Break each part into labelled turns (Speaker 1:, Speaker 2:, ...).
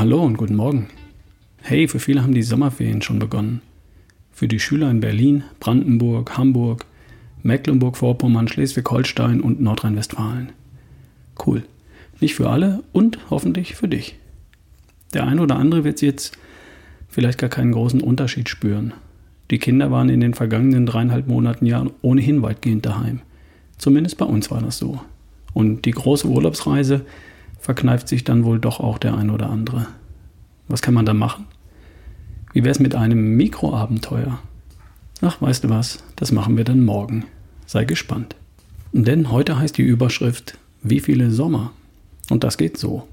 Speaker 1: Hallo und guten Morgen. Hey, für viele haben die Sommerferien schon begonnen. Für die Schüler in Berlin, Brandenburg, Hamburg, Mecklenburg-Vorpommern, Schleswig-Holstein und Nordrhein-Westfalen. Cool. Nicht für alle und hoffentlich für dich. Der eine oder andere wird jetzt vielleicht gar keinen großen Unterschied spüren. Die Kinder waren in den vergangenen dreieinhalb Monaten ja ohnehin weitgehend daheim. Zumindest bei uns war das so. Und die große Urlaubsreise verkneift sich dann wohl doch auch der ein oder andere. Was kann man da machen? Wie wäre es mit einem Mikroabenteuer? Ach, weißt du was, das machen wir dann morgen. Sei gespannt. Denn heute heißt die Überschrift Wie viele Sommer? Und das geht so.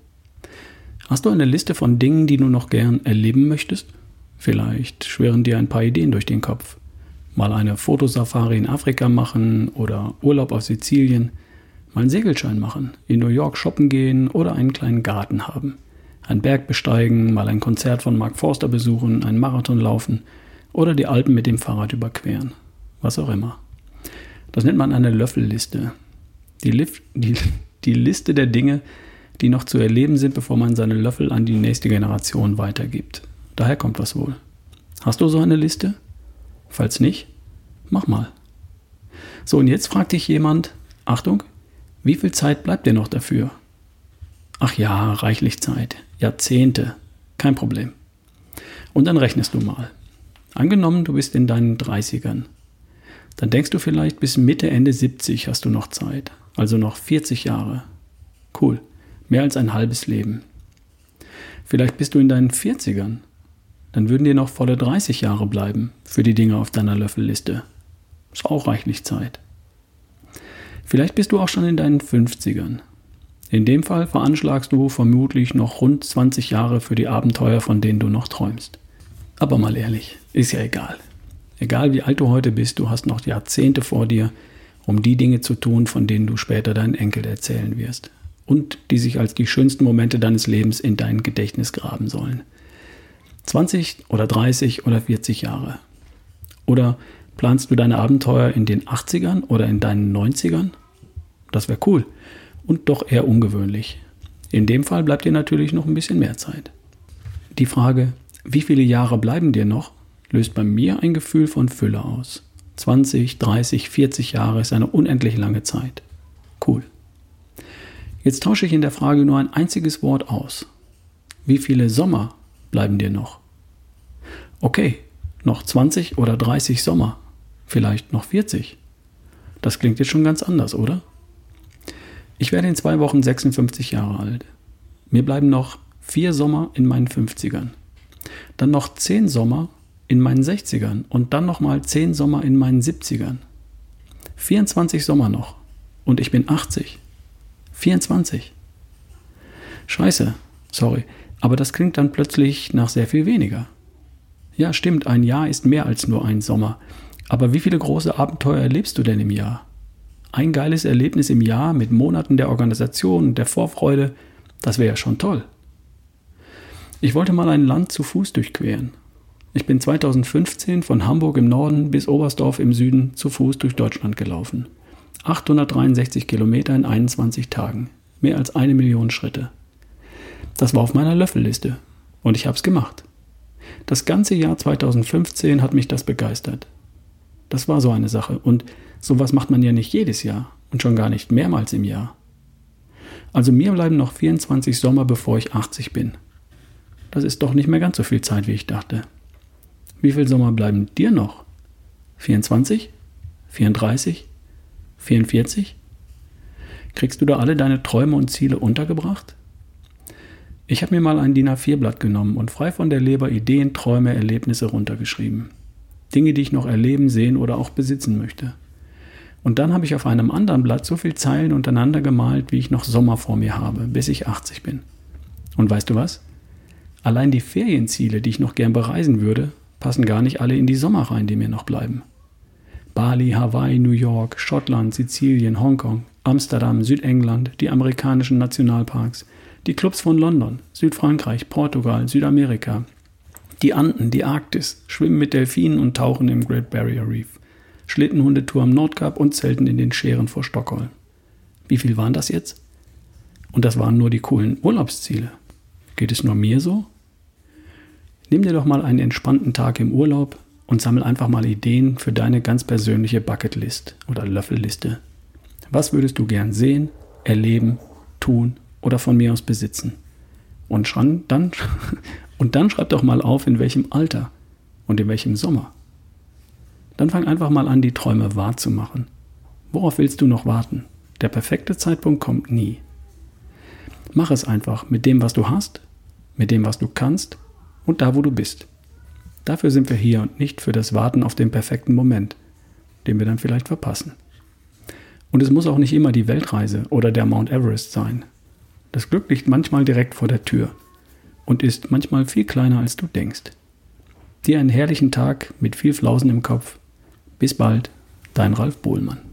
Speaker 1: Hast du eine Liste von Dingen, die du noch gern erleben möchtest? Vielleicht schwirren dir ein paar Ideen durch den Kopf. Mal eine Fotosafari in Afrika machen oder Urlaub auf Sizilien, mal einen Segelschein machen, in New York shoppen gehen oder einen kleinen Garten haben. Einen Berg besteigen, mal ein Konzert von Mark Forster besuchen, einen Marathon laufen oder die Alpen mit dem Fahrrad überqueren. Was auch immer. Das nennt man eine Löffelliste. Die, Lif die, die Liste der Dinge, die noch zu erleben sind, bevor man seine Löffel an die nächste Generation weitergibt. Daher kommt was wohl. Hast du so eine Liste? Falls nicht, mach mal. So, und jetzt fragt dich jemand, Achtung, wie viel Zeit bleibt dir noch dafür? Ach ja, reichlich Zeit. Jahrzehnte. Kein Problem. Und dann rechnest du mal. Angenommen, du bist in deinen 30ern. Dann denkst du vielleicht bis Mitte, Ende 70 hast du noch Zeit. Also noch 40 Jahre. Cool. Mehr als ein halbes Leben. Vielleicht bist du in deinen 40ern. Dann würden dir noch volle 30 Jahre bleiben für die Dinge auf deiner Löffelliste. Ist auch reichlich Zeit. Vielleicht bist du auch schon in deinen 50ern. In dem Fall veranschlagst du vermutlich noch rund 20 Jahre für die Abenteuer, von denen du noch träumst. Aber mal ehrlich, ist ja egal. Egal wie alt du heute bist, du hast noch Jahrzehnte vor dir, um die Dinge zu tun, von denen du später deinen Enkel erzählen wirst und die sich als die schönsten Momente deines Lebens in dein Gedächtnis graben sollen. 20 oder 30 oder 40 Jahre. Oder planst du deine Abenteuer in den 80ern oder in deinen 90ern? Das wäre cool und doch eher ungewöhnlich. In dem Fall bleibt dir natürlich noch ein bisschen mehr Zeit. Die Frage, wie viele Jahre bleiben dir noch, löst bei mir ein Gefühl von Fülle aus. 20, 30, 40 Jahre ist eine unendlich lange Zeit. Cool. Jetzt tausche ich in der Frage nur ein einziges Wort aus. Wie viele Sommer bleiben dir noch? Okay, noch 20 oder 30 Sommer, vielleicht noch 40. Das klingt jetzt schon ganz anders, oder? Ich werde in zwei Wochen 56 Jahre alt. Mir bleiben noch vier Sommer in meinen 50ern. Dann noch zehn Sommer in meinen 60ern und dann nochmal zehn Sommer in meinen 70ern. 24 Sommer noch. Und ich bin 80. 24. Scheiße, sorry, aber das klingt dann plötzlich nach sehr viel weniger. Ja, stimmt, ein Jahr ist mehr als nur ein Sommer. Aber wie viele große Abenteuer erlebst du denn im Jahr? Ein geiles Erlebnis im Jahr mit Monaten der Organisation und der Vorfreude, das wäre ja schon toll. Ich wollte mal ein Land zu Fuß durchqueren. Ich bin 2015 von Hamburg im Norden bis Oberstdorf im Süden zu Fuß durch Deutschland gelaufen. 863 Kilometer in 21 Tagen. Mehr als eine Million Schritte. Das war auf meiner Löffelliste. Und ich habe es gemacht. Das ganze Jahr 2015 hat mich das begeistert. Das war so eine Sache. Und sowas macht man ja nicht jedes Jahr. Und schon gar nicht mehrmals im Jahr. Also mir bleiben noch 24 Sommer, bevor ich 80 bin. Das ist doch nicht mehr ganz so viel Zeit, wie ich dachte. Wie viel Sommer bleiben dir noch? 24? 34? 44? Kriegst du da alle deine Träume und Ziele untergebracht? Ich habe mir mal ein DIN A4-Blatt genommen und frei von der Leber Ideen, Träume, Erlebnisse runtergeschrieben. Dinge, die ich noch erleben, sehen oder auch besitzen möchte. Und dann habe ich auf einem anderen Blatt so viele Zeilen untereinander gemalt, wie ich noch Sommer vor mir habe, bis ich 80 bin. Und weißt du was? Allein die Ferienziele, die ich noch gern bereisen würde, passen gar nicht alle in die Sommer rein, die mir noch bleiben. Bali, Hawaii, New York, Schottland, Sizilien, Hongkong, Amsterdam, Südengland, die amerikanischen Nationalparks, die Clubs von London, Südfrankreich, Portugal, Südamerika, die Anden, die Arktis, Schwimmen mit Delfinen und Tauchen im Great Barrier Reef, Schlittenhundetour am Nordkap und Zelten in den Scheren vor Stockholm. Wie viel waren das jetzt? Und das waren nur die coolen Urlaubsziele. Geht es nur mir so? Nimm dir doch mal einen entspannten Tag im Urlaub und sammel einfach mal Ideen für deine ganz persönliche Bucketlist oder Löffelliste. Was würdest du gern sehen, erleben, tun oder von mir aus besitzen? Und dann, und dann schreib doch mal auf, in welchem Alter und in welchem Sommer. Dann fang einfach mal an, die Träume wahrzumachen. Worauf willst du noch warten? Der perfekte Zeitpunkt kommt nie. Mach es einfach mit dem, was du hast, mit dem, was du kannst und da, wo du bist. Dafür sind wir hier und nicht für das Warten auf den perfekten Moment, den wir dann vielleicht verpassen. Und es muss auch nicht immer die Weltreise oder der Mount Everest sein. Das Glück liegt manchmal direkt vor der Tür und ist manchmal viel kleiner, als du denkst. Dir einen herrlichen Tag mit viel Flausen im Kopf. Bis bald, dein Ralf Bohlmann.